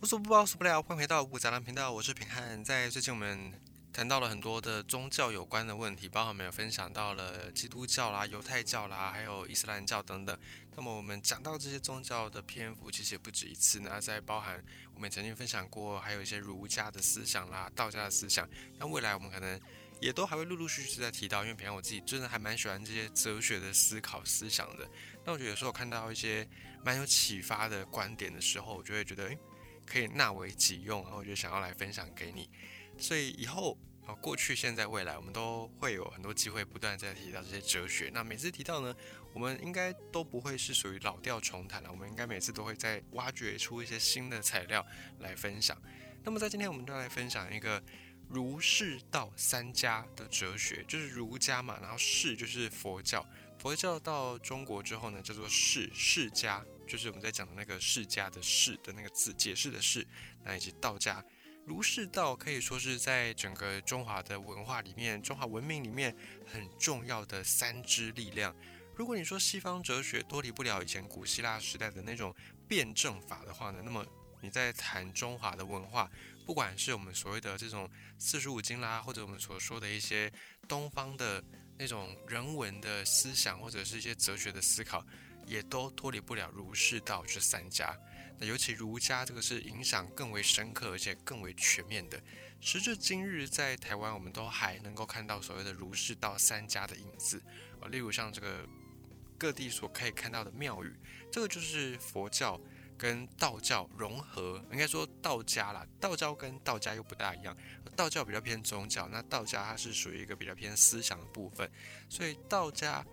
无所不包，说不了。欢迎回到五杂粮频道，我是平汉。在最近我们谈到了很多的宗教有关的问题，包括我们有分享到了基督教啦、犹太教啦，还有伊斯兰教等等。那么我们讲到这些宗教的篇幅，其实也不止一次呢。在包含我们曾经分享过，还有一些儒家的思想啦、道家的思想。那未来我们可能也都还会陆陆续续在提到，因为平常我自己真的还蛮喜欢这些哲学的思考思想的。那我觉得有时候看到一些蛮有启发的观点的时候，我就会觉得，诶。可以纳为己用，然后我就想要来分享给你。所以以后啊，过去、现在、未来，我们都会有很多机会不断在提到这些哲学。那每次提到呢，我们应该都不会是属于老调重弹了。我们应该每次都会再挖掘出一些新的材料来分享。那么在今天，我们就来分享一个儒释道三家的哲学，就是儒家嘛，然后释就是佛教，佛教到中国之后呢，叫做释释家。就是我们在讲的那个释迦的释的那个字，解释的释，那以及道家，儒释道可以说是在整个中华的文化里面，中华文明里面很重要的三支力量。如果你说西方哲学脱离不了以前古希腊时代的那种辩证法的话呢，那么你在谈中华的文化，不管是我们所谓的这种四书五经啦，或者我们所说的一些东方的那种人文的思想，或者是一些哲学的思考。也都脱离不了儒释道这三家，那尤其儒家这个是影响更为深刻，而且更为全面的。时至今日，在台湾我们都还能够看到所谓的儒释道三家的影子啊，例如像这个各地所可以看到的庙宇，这个就是佛教跟道教融合，应该说道家啦，道教跟道家又不大一样，道教比较偏宗教，那道家它是属于一个比较偏思想的部分，所以道家。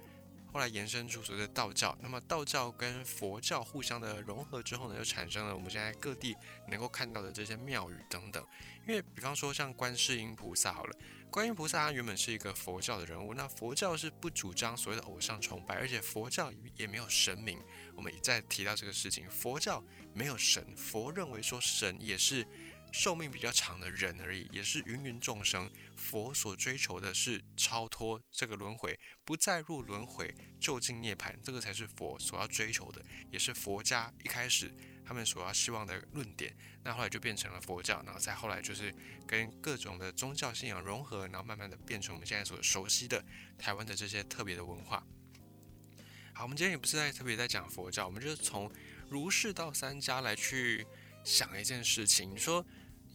后来延伸出所谓的道教，那么道教跟佛教互相的融合之后呢，就产生了我们现在各地能够看到的这些庙宇等等。因为比方说像观世音菩萨好了，观音菩萨他原本是一个佛教的人物，那佛教是不主张所谓的偶像崇拜，而且佛教也没有神明。我们一再提到这个事情，佛教没有神，佛认为说神也是。寿命比较长的人而已，也是芸芸众生。佛所追求的是超脱这个轮回，不再入轮回，就近涅槃，这个才是佛所要追求的，也是佛家一开始他们所要希望的论点。那后来就变成了佛教，然后再后来就是跟各种的宗教信仰融合，然后慢慢的变成我们现在所熟悉的台湾的这些特别的文化。好，我们今天也不是在特别在讲佛教，我们就是从儒释道三家来去想一件事情，说。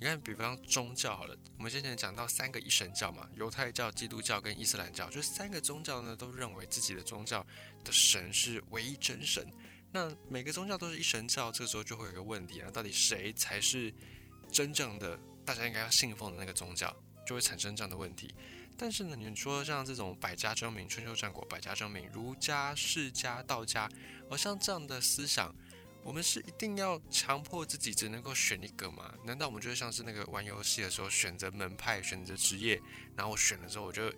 你看，比方宗教好了，我们之前讲到三个一神教嘛，犹太教、基督教跟伊斯兰教，就三个宗教呢都认为自己的宗教的神是唯一真神。那每个宗教都是一神教，这个时候就会有一个问题啊，到底谁才是真正的大家应该要信奉的那个宗教，就会产生这样的问题。但是呢，你说像这种百家争鸣、春秋战国、百家争鸣，儒家、释家、道家，而像这样的思想。我们是一定要强迫自己只能够选一个吗？难道我们就像是那个玩游戏的时候选择门派、选择职业，然后我选了之后我就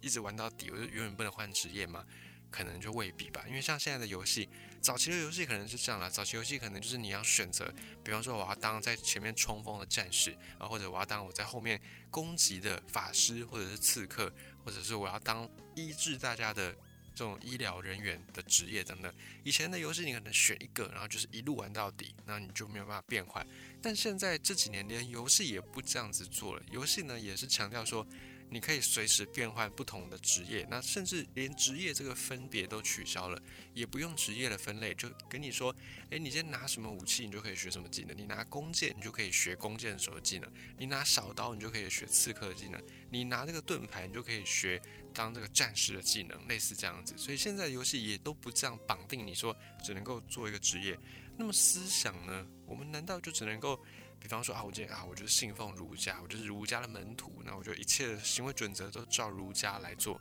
一直玩到底，我就永远不能换职业吗？可能就未必吧。因为像现在的游戏，早期的游戏可能是这样啦，早期游戏可能就是你要选择，比方说我要当在前面冲锋的战士啊，或者我要当我在后面攻击的法师或者是刺客，或者是我要当医治大家的。这种医疗人员的职业等等，以前的游戏你可能选一个，然后就是一路玩到底，那你就没有办法变坏。但现在这几年连游戏也不这样子做了，游戏呢也是强调说。你可以随时变换不同的职业，那甚至连职业这个分别都取消了，也不用职业的分类，就跟你说，诶，你先拿什么武器，你就可以学什么技能；你拿弓箭，你就可以学弓箭手的技能；你拿小刀，你就可以学刺客的技能；你拿这个盾牌，你就可以学当这个战士的技能，类似这样子。所以现在游戏也都不这样绑定，你说只能够做一个职业。那么思想呢？我们难道就只能够？比方说啊，我今天啊，我就是信奉儒家，我就是儒家的门徒，那我就一切的行为准则都照儒家来做，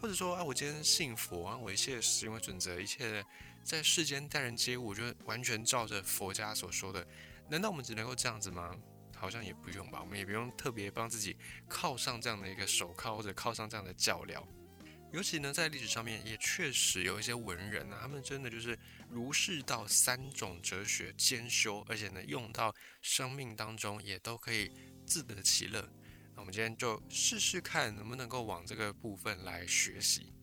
或者说啊，我今天信佛啊，我一切的行为准则，一切在世间待人接物，我就完全照着佛家所说的，难道我们只能够这样子吗？好像也不用吧，我们也不用特别帮自己铐上这样的一个手铐，或者铐上这样的脚镣。尤其呢，在历史上面也确实有一些文人啊，他们真的就是儒释道三种哲学兼修，而且呢用到生命当中也都可以自得其乐。那我们今天就试试看能不能够往这个部分来学习。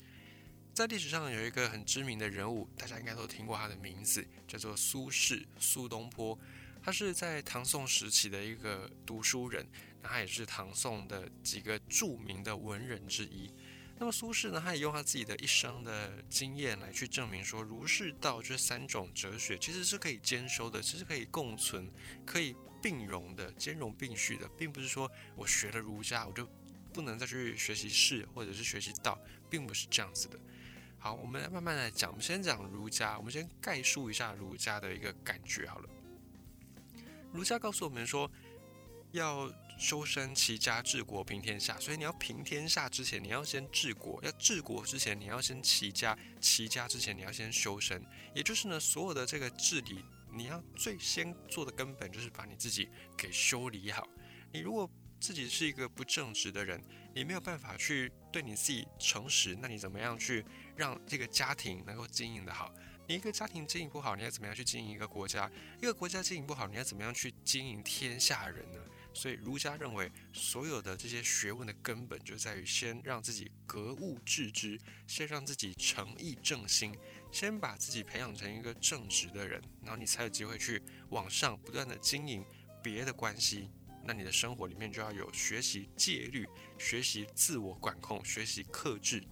在历史上有一个很知名的人物，大家应该都听过他的名字，叫做苏轼，苏东坡。他是在唐宋时期的一个读书人，那他也是唐宋的几个著名的文人之一。那么苏轼呢，他也用他自己的一生的经验来去证明说，儒释道这三种哲学其实是可以兼收的，其实可以共存、可以并容的、兼容并蓄的，并不是说我学了儒家我就不能再去学习士或者是学习道，并不是这样子的。好，我们来慢慢来讲，我们先讲儒家，我们先概述一下儒家的一个感觉好了。儒家告诉我们说，要修身齐家治国平天下，所以你要平天下之前，你要先治国；要治国之前，你要先齐家；齐家之前，你要先修身。也就是呢，所有的这个治理，你要最先做的根本就是把你自己给修理好。你如果自己是一个不正直的人，你没有办法去对你自己诚实，那你怎么样去让这个家庭能够经营的好？你一个家庭经营不好，你要怎么样去经营一个国家？一个国家经营不好，你要怎么样去经营天下人呢？所以儒家认为，所有的这些学问的根本就在于先让自己格物致知，先让自己诚意正心，先把自己培养成一个正直的人，然后你才有机会去往上不断的经营别的关系。那你的生活里面就要有学习戒律，学习自我管控，学习克制。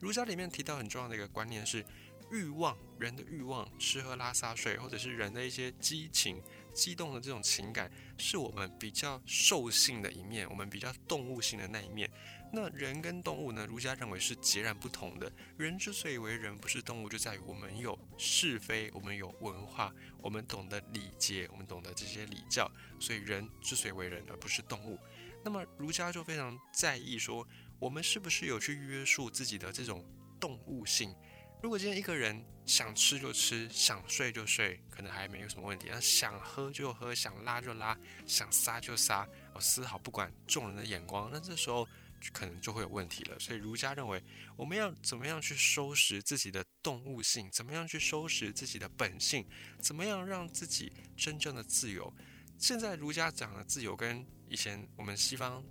儒家里面提到很重要的一个观念是。欲望，人的欲望，吃喝拉撒睡，或者是人的一些激情、激动的这种情感，是我们比较兽性的一面，我们比较动物性的那一面。那人跟动物呢？儒家认为是截然不同的。人之所以为人，不是动物，就在于我们有是非，我们有文化，我们懂得礼节，我们懂得这些礼教，所以人之所以为人，而不是动物。那么儒家就非常在意说，我们是不是有去约束自己的这种动物性？如果今天一个人想吃就吃，想睡就睡，可能还没有什么问题；那想喝就喝，想拉就拉，想撒就撒，我丝毫不管众人的眼光，那这时候可能就会有问题了。所以儒家认为，我们要怎么样去收拾自己的动物性？怎么样去收拾自己的本性？怎么样让自己真正的自由？现在儒家讲的自由，跟以前我们西方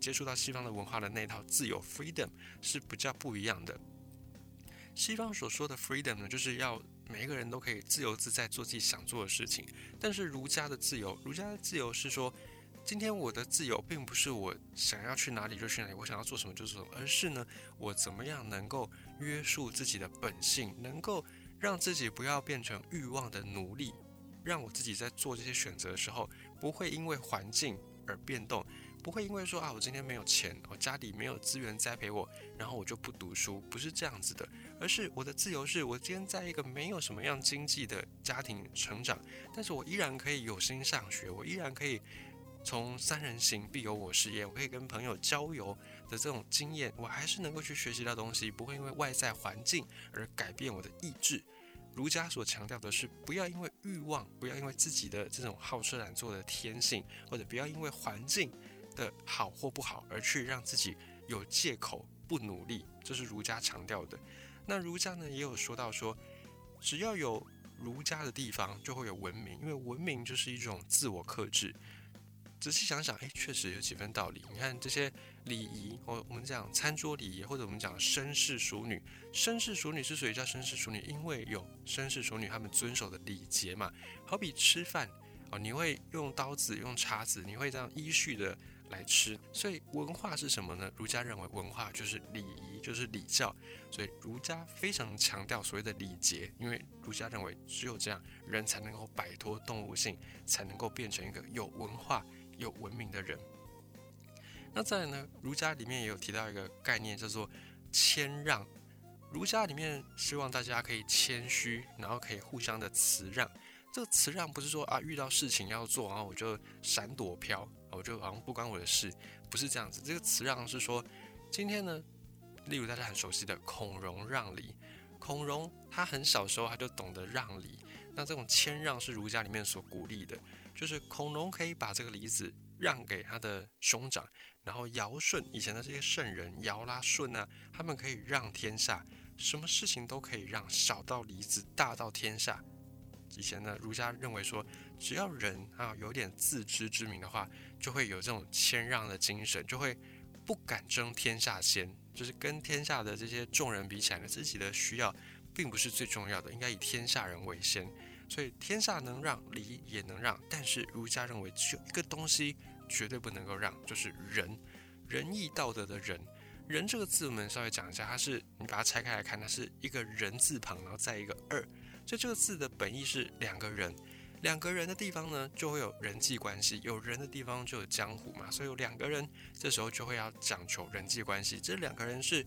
接触到西方的文化的那套自由 （freedom） 是比较不一样的。西方所说的 freedom 呢，就是要每一个人都可以自由自在做自己想做的事情。但是儒家的自由，儒家的自由是说，今天我的自由并不是我想要去哪里就去哪里，我想要做什么就做什么，而是呢，我怎么样能够约束自己的本性，能够让自己不要变成欲望的奴隶，让我自己在做这些选择的时候，不会因为环境而变动。不会因为说啊，我今天没有钱，我家里没有资源栽培我，然后我就不读书，不是这样子的，而是我的自由是我今天在一个没有什么样经济的家庭成长，但是我依然可以有心上学，我依然可以从三人行必有我师焉，我可以跟朋友交游的这种经验，我还是能够去学习到东西，不会因为外在环境而改变我的意志。儒家所强调的是，不要因为欲望，不要因为自己的这种好吃懒做的天性，或者不要因为环境。的好或不好，而去让自己有借口不努力，这是儒家强调的。那儒家呢也有说到说，只要有儒家的地方，就会有文明，因为文明就是一种自我克制。仔细想想，哎，确实有几分道理。你看这些礼仪，我我们讲餐桌礼仪，或者我们讲绅士淑女，绅士淑女之所以叫绅士淑女，因为有绅士淑女他们遵守的礼节嘛。好比吃饭哦，你会用刀子、用叉子，你会这样依序的。来吃，所以文化是什么呢？儒家认为文化就是礼仪，就是礼教，所以儒家非常强调所谓的礼节，因为儒家认为只有这样，人才能够摆脱动物性，才能够变成一个有文化、有文明的人。那再呢，儒家里面也有提到一个概念，叫做谦让。儒家里面希望大家可以谦虚，然后可以互相的辞让。这个辞让不是说啊，遇到事情要做，然后我就闪躲飘。我就好像不关我的事，不是这样子。这个词让是说，今天呢，例如大家很熟悉的孔融让梨，孔融他很小时候他就懂得让梨，那这种谦让是儒家里面所鼓励的，就是孔融可以把这个梨子让给他的兄长，然后尧舜以前的这些圣人，尧啦舜啊，他们可以让天下，什么事情都可以让，小到梨子，大到天下。以前呢，儒家认为说，只要人啊有点自知之明的话，就会有这种谦让的精神，就会不敢争天下先，就是跟天下的这些众人比起来呢，自己的需要并不是最重要的，应该以天下人为先。所以天下能让，礼也能让。但是儒家认为，只有一个东西绝对不能够让，就是仁，仁义道德的仁。仁这个字，我们稍微讲一下，它是你把它拆开来看，它是一个人字旁，然后再一个二，所以这个字的本意是两个人。两个人的地方呢，就会有人际关系；有人的地方就有江湖嘛。所以有两个人，这时候就会要讲求人际关系。这两个人是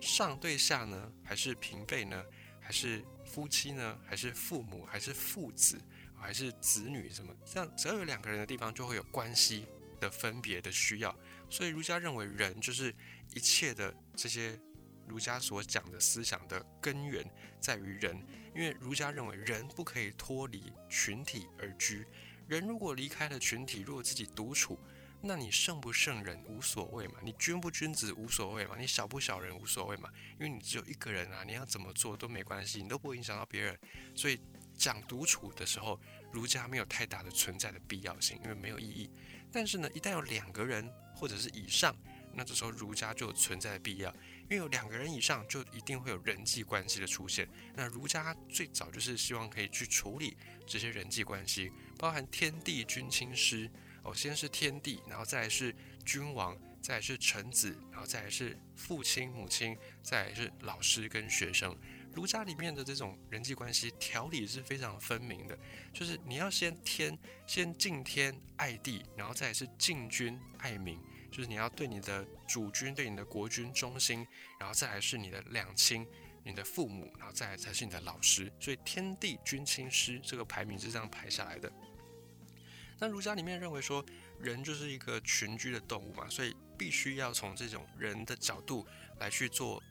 上对下呢，还是平辈呢，还是夫妻呢，还是父母，还是父子，还是子女？什么？这样只要有两个人的地方，就会有关系的分别的需要。所以儒家认为，人就是一切的这些儒家所讲的思想的根源在于人。因为儒家认为人不可以脱离群体而居，人如果离开了群体，如果自己独处，那你圣不圣人无所谓嘛，你君不君子无所谓嘛，你小不小人无所谓嘛，因为你只有一个人啊，你要怎么做都没关系，你都不会影响到别人。所以讲独处的时候，儒家没有太大的存在的必要性，因为没有意义。但是呢，一旦有两个人或者是以上，那这时候儒家就有存在的必要。因为有两个人以上，就一定会有人际关系的出现。那儒家最早就是希望可以去处理这些人际关系，包含天地君亲师哦，先是天地，然后再来是君王，再来是臣子，然后再来是父亲母亲，再来是老师跟学生。儒家里面的这种人际关系条理是非常分明的，就是你要先天，先敬天爱地，然后再来是敬君爱民。就是你要对你的主君、对你的国君忠心，然后再来是你的两亲、你的父母，然后再来才是你的老师。所以天地君亲师这个排名是这样排下来的。那儒家里面认为说，人就是一个群居的动物嘛，所以必须要从这种人的角度来去做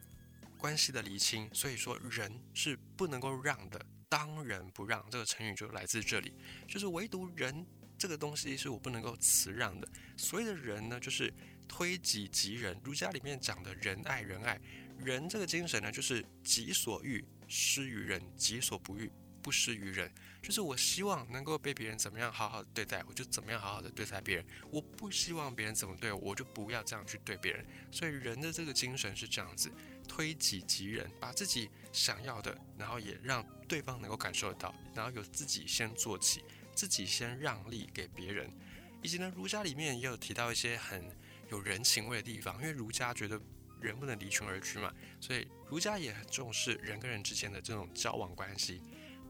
关系的厘清。所以说，人是不能够让的，当仁不让这个成语就来自这里，就是唯独人。这个东西是我不能够辞让的。所谓的人呢，就是推己及人。儒家里面讲的仁爱，仁爱，仁这个精神呢，就是己所欲施于人，己所不欲不施于人。就是我希望能够被别人怎么样好好对待，我就怎么样好好的对待别人。我不希望别人怎么对我，我就不要这样去对别人。所以人的这个精神是这样子：推己及人，把自己想要的，然后也让对方能够感受得到，然后由自己先做起。自己先让利给别人，以及呢，儒家里面也有提到一些很有人情味的地方，因为儒家觉得人不能离群而居嘛，所以儒家也很重视人跟人之间的这种交往关系。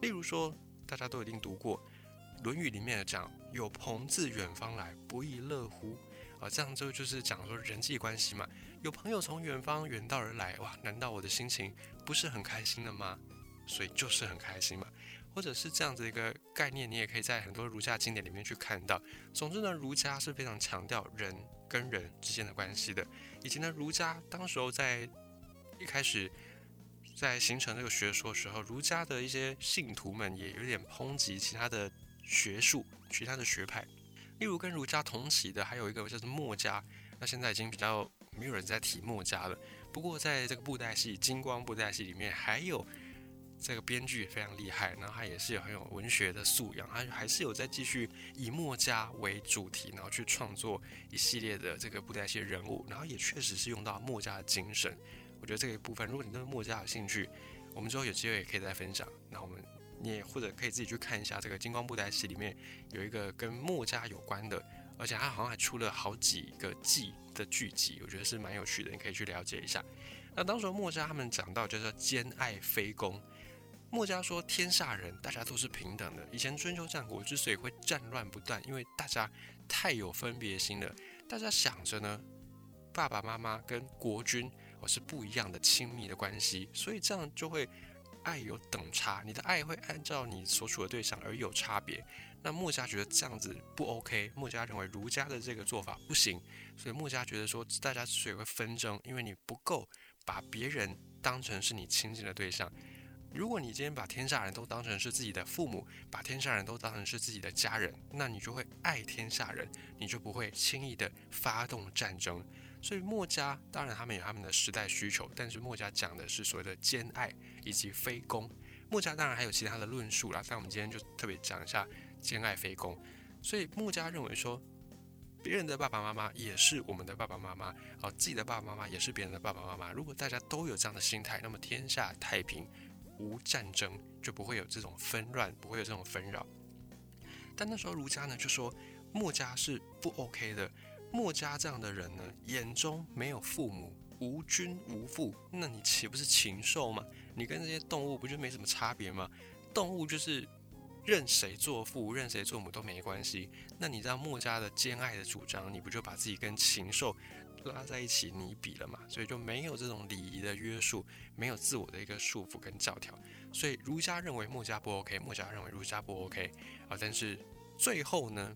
例如说，大家都一定读过《论语》里面的讲“有朋自远方来，不亦乐乎”啊，这样就就是讲说人际关系嘛。有朋友从远方远道而来，哇，难道我的心情不是很开心的吗？所以就是很开心嘛。或者是这样子一个概念，你也可以在很多儒家经典里面去看到。总之呢，儒家是非常强调人跟人之间的关系的。以及呢，儒家当时候在一开始在形成这个学说的时候，儒家的一些信徒们也有点抨击其他的学术、其他的学派。例如跟儒家同起的还有一个就是墨家，那现在已经比较没有人在提墨家了。不过在这个布袋戏、金光布袋戏里面还有。这个编剧也非常厉害，然后他也是有很有文学的素养，他还是有在继续以墨家为主题，然后去创作一系列的这个布袋戏人物，然后也确实是用到墨家的精神。我觉得这个部分，如果你对墨家有兴趣，我们之后有机会也可以再分享。那我们你也或者可以自己去看一下这个金光布袋戏里面有一个跟墨家有关的，而且他好像还出了好几个季的剧集，我觉得是蛮有趣的，你可以去了解一下。那当时墨家他们讲到就是兼爱非攻。墨家说：“天下人大家都是平等的。以前春秋战国之所以会战乱不断，因为大家太有分别心了。大家想着呢，爸爸妈妈跟国君哦是不一样的亲密的关系，所以这样就会爱有等差。你的爱会按照你所处的对象而有差别。那墨家觉得这样子不 OK，墨家认为儒家的这个做法不行，所以墨家觉得说，大家之所以会纷争，因为你不够把别人当成是你亲近的对象。”如果你今天把天下人都当成是自己的父母，把天下人都当成是自己的家人，那你就会爱天下人，你就不会轻易的发动战争。所以墨家当然他们有他们的时代需求，但是墨家讲的是所谓的兼爱以及非攻。墨家当然还有其他的论述啦，但我们今天就特别讲一下兼爱非攻。所以墨家认为说，别人的爸爸妈妈也是我们的爸爸妈妈，啊，自己的爸爸妈妈也是别人的爸爸妈妈。如果大家都有这样的心态，那么天下太平。无战争，就不会有这种纷乱，不会有这种纷扰。但那时候儒家呢就说，墨家是不 OK 的。墨家这样的人呢，眼中没有父母，无君无父，那你岂不是禽兽吗？你跟这些动物不就没什么差别吗？动物就是任谁做父，任谁做母都没关系。那你知道墨家的兼爱的主张，你不就把自己跟禽兽拉在一起你比了嘛？所以就没有这种礼仪的约束，没有自我的一个束缚跟教条。所以儒家认为墨家不 OK，墨家认为儒家不 OK 啊。但是最后呢，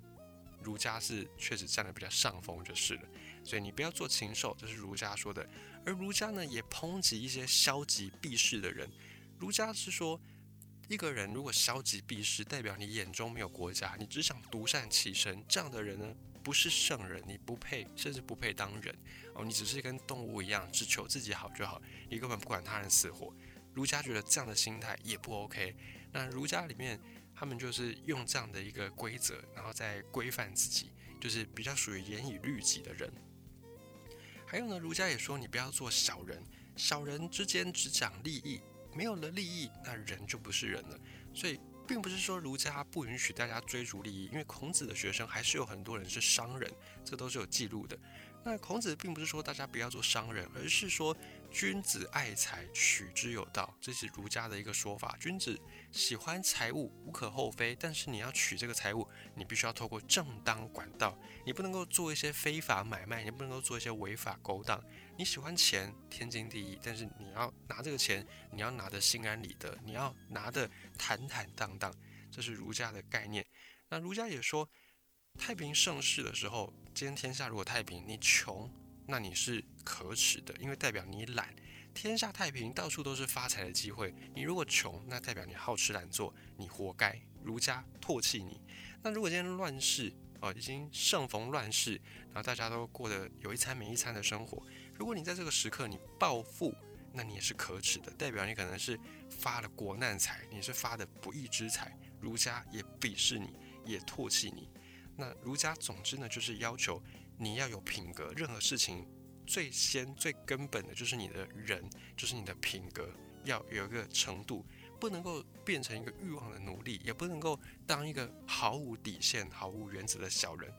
儒家是确实占了比较上风就是了。所以你不要做禽兽，这是儒家说的。而儒家呢，也抨击一些消极避世的人。儒家是说，一个人如果消极避世，代表你眼中没有国家，你只想独善其身，这样的人呢，不是圣人，你不配，甚至不配当人哦。你只是跟动物一样，只求自己好就好，你根本不管他人死活。儒家觉得这样的心态也不 OK。那儒家里面，他们就是用这样的一个规则，然后再规范自己，就是比较属于严以律己的人。还有呢，儒家也说你不要做小人，小人之间只讲利益，没有了利益，那人就不是人了。所以，并不是说儒家不允许大家追逐利益，因为孔子的学生还是有很多人是商人，这都是有记录的。那孔子并不是说大家不要做商人，而是说君子爱财，取之有道，这是儒家的一个说法。君子喜欢财物无可厚非，但是你要取这个财物，你必须要透过正当管道，你不能够做一些非法买卖，你不能够做一些违法勾当。你喜欢钱，天经地义，但是你要拿这个钱，你要拿得心安理得，你要拿得坦坦荡荡，这是儒家的概念。那儒家也说。太平盛世的时候，今天天下如果太平，你穷，那你是可耻的，因为代表你懒。天下太平，到处都是发财的？机会。你如果穷，那代表你好吃懒做，你活该。儒家唾弃你。那如果今天乱世哦，已经盛逢乱世，然后大家都过得有一餐没一餐的生活，如果你在这个时刻你暴富，那你也是可耻的，代表你可能是发了国难财，你是发的？不义之财。儒家也鄙视你，也唾弃你。那儒家总之呢，就是要求你要有品格，任何事情最先最根本的就是你的人，就是你的品格要有一个程度，不能够变成一个欲望的奴隶，也不能够当一个毫无底线、毫无原则的小人。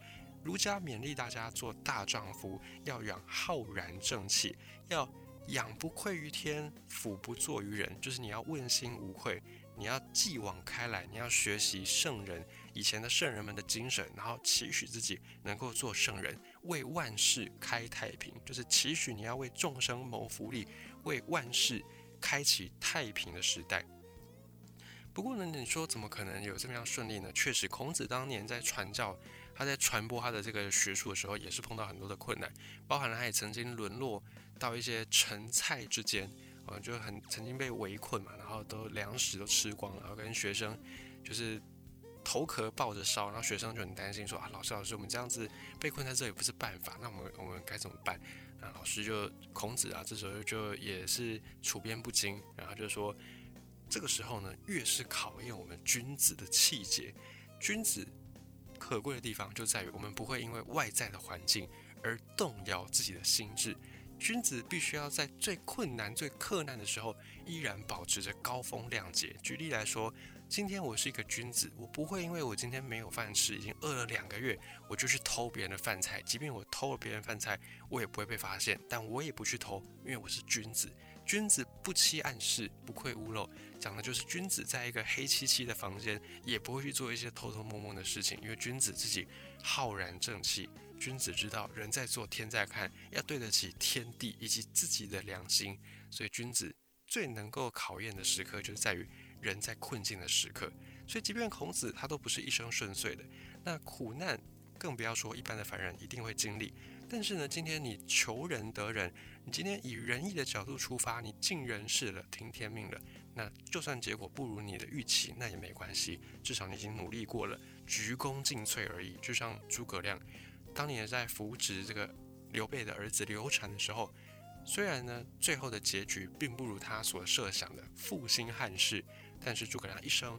儒家勉励大家做大丈夫，要养浩然正气，要养不愧于天，俯不作于人，就是你要问心无愧，你要继往开来，你要学习圣人。以前的圣人们的精神，然后期许自己能够做圣人，为万世开太平，就是期许你要为众生谋福利，为万世开启太平的时代。不过呢，你说怎么可能有这么样顺利呢？确实，孔子当年在传教，他在传播他的这个学术的时候，也是碰到很多的困难，包含了他也曾经沦落到一些陈蔡之间，啊，就很曾经被围困嘛，然后都粮食都吃光了，然后跟学生就是。头壳抱着烧，然后学生就很担心，说啊，老师老师，我们这样子被困在这里不是办法，那我们我们该怎么办？那老师就孔子啊，这时候就也是处变不惊，然后就说，这个时候呢，越是考验我们君子的气节。君子可贵的地方就在于，我们不会因为外在的环境而动摇自己的心智。君子必须要在最困难、最困难的时候，依然保持着高风亮节。举例来说。今天我是一个君子，我不会因为我今天没有饭吃，已经饿了两个月，我就去偷别人的饭菜。即便我偷了别人饭菜，我也不会被发现，但我也不去偷，因为我是君子。君子不欺暗室，不窥屋漏，讲的就是君子在一个黑漆漆的房间，也不会去做一些偷偷摸摸的事情，因为君子自己浩然正气。君子知道人在做，天在看，要对得起天地以及自己的良心。所以君子最能够考验的时刻，就是在于。人在困境的时刻，所以即便孔子他都不是一生顺遂的，那苦难更不要说一般的凡人一定会经历。但是呢，今天你求人得人，你今天以仁义的角度出发，你尽人事了，听天命了，那就算结果不如你的预期，那也没关系，至少你已经努力过了，鞠躬尽瘁而已。就像诸葛亮当年在扶植这个刘备的儿子刘禅的时候。虽然呢，最后的结局并不如他所设想的复兴汉室，但是诸葛亮一生，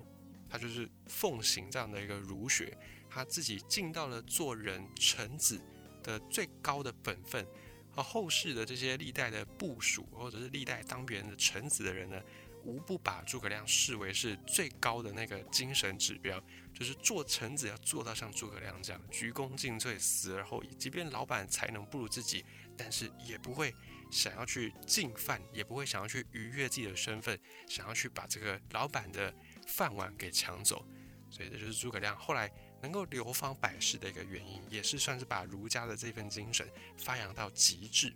他就是奉行这样的一个儒学，他自己尽到了做人臣子的最高的本分，而后世的这些历代的部署或者是历代当别人的臣子的人呢，无不把诸葛亮视为是最高的那个精神指标，就是做臣子要做到像诸葛亮这样鞠躬尽瘁，死而后已。即便老板才能不如自己，但是也不会想要去进犯，也不会想要去逾越自己的身份，想要去把这个老板的饭碗给抢走。所以这就是诸葛亮后来能够流芳百世的一个原因，也是算是把儒家的这份精神发扬到极致。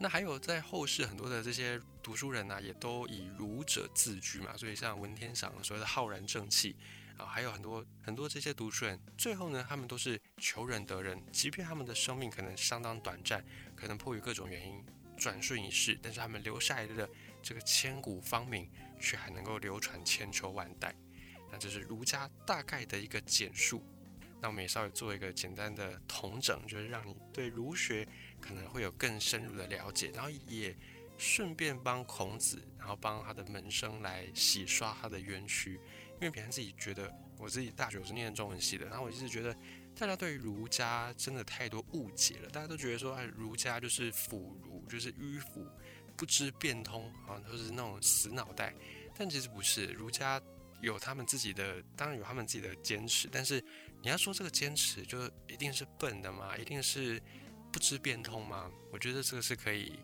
那还有在后世很多的这些读书人呢，也都以儒者自居嘛，所以像文天祥所谓的浩然正气啊，还有很多很多这些读书人，最后呢，他们都是求仁得仁，即便他们的生命可能相当短暂，可能迫于各种原因转瞬一逝，但是他们留下来的这个千古芳名，却还能够流传千秋万代。那这是儒家大概的一个简述。那我们也稍微做一个简单的统整，就是让你对儒学。可能会有更深入的了解，然后也顺便帮孔子，然后帮他的门生来洗刷他的冤屈。因为别人自己觉得，我自己大学我是念中文系的，然后我一直觉得大家对儒家真的太多误解了。大家都觉得说，哎，儒家就是腐儒，就是迂腐，不知变通啊，都是那种死脑袋。但其实不是，儒家有他们自己的，当然有他们自己的坚持。但是你要说这个坚持就一定是笨的吗？一定是？不知变通吗？我觉得这个是可以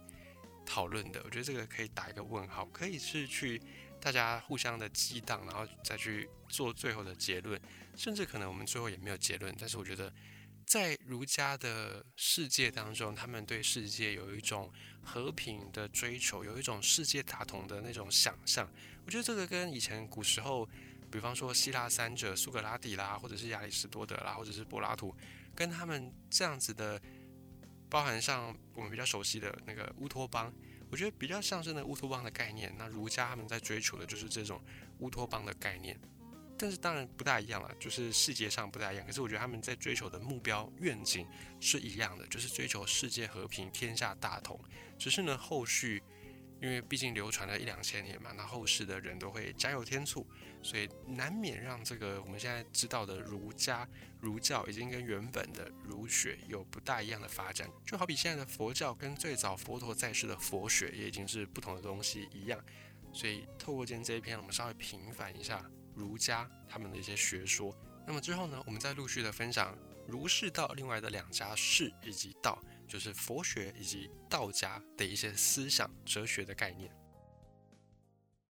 讨论的。我觉得这个可以打一个问号，可以是去大家互相的激荡，然后再去做最后的结论。甚至可能我们最后也没有结论。但是我觉得，在儒家的世界当中，他们对世界有一种和平的追求，有一种世界大同的那种想象。我觉得这个跟以前古时候，比方说希腊三者苏格拉底啦，或者是亚里士多德啦，或者是柏拉图，跟他们这样子的。包含像我们比较熟悉的那个乌托邦，我觉得比较像是那乌托邦的概念。那儒家他们在追求的就是这种乌托邦的概念，但是当然不大一样了，就是世界上不大一样。可是我觉得他们在追求的目标愿景是一样的，就是追求世界和平、天下大同。只是呢，后续。因为毕竟流传了一两千年嘛，那后世的人都会加油添醋，所以难免让这个我们现在知道的儒家、儒教已经跟原本的儒学有不大一样的发展。就好比现在的佛教跟最早佛陀在世的佛学也已经是不同的东西一样。所以透过今天这一篇，我们稍微平反一下儒家他们的一些学说。那么之后呢，我们再陆续的分享儒释道另外的两家释以及道。就是佛学以及道家的一些思想哲学的概念。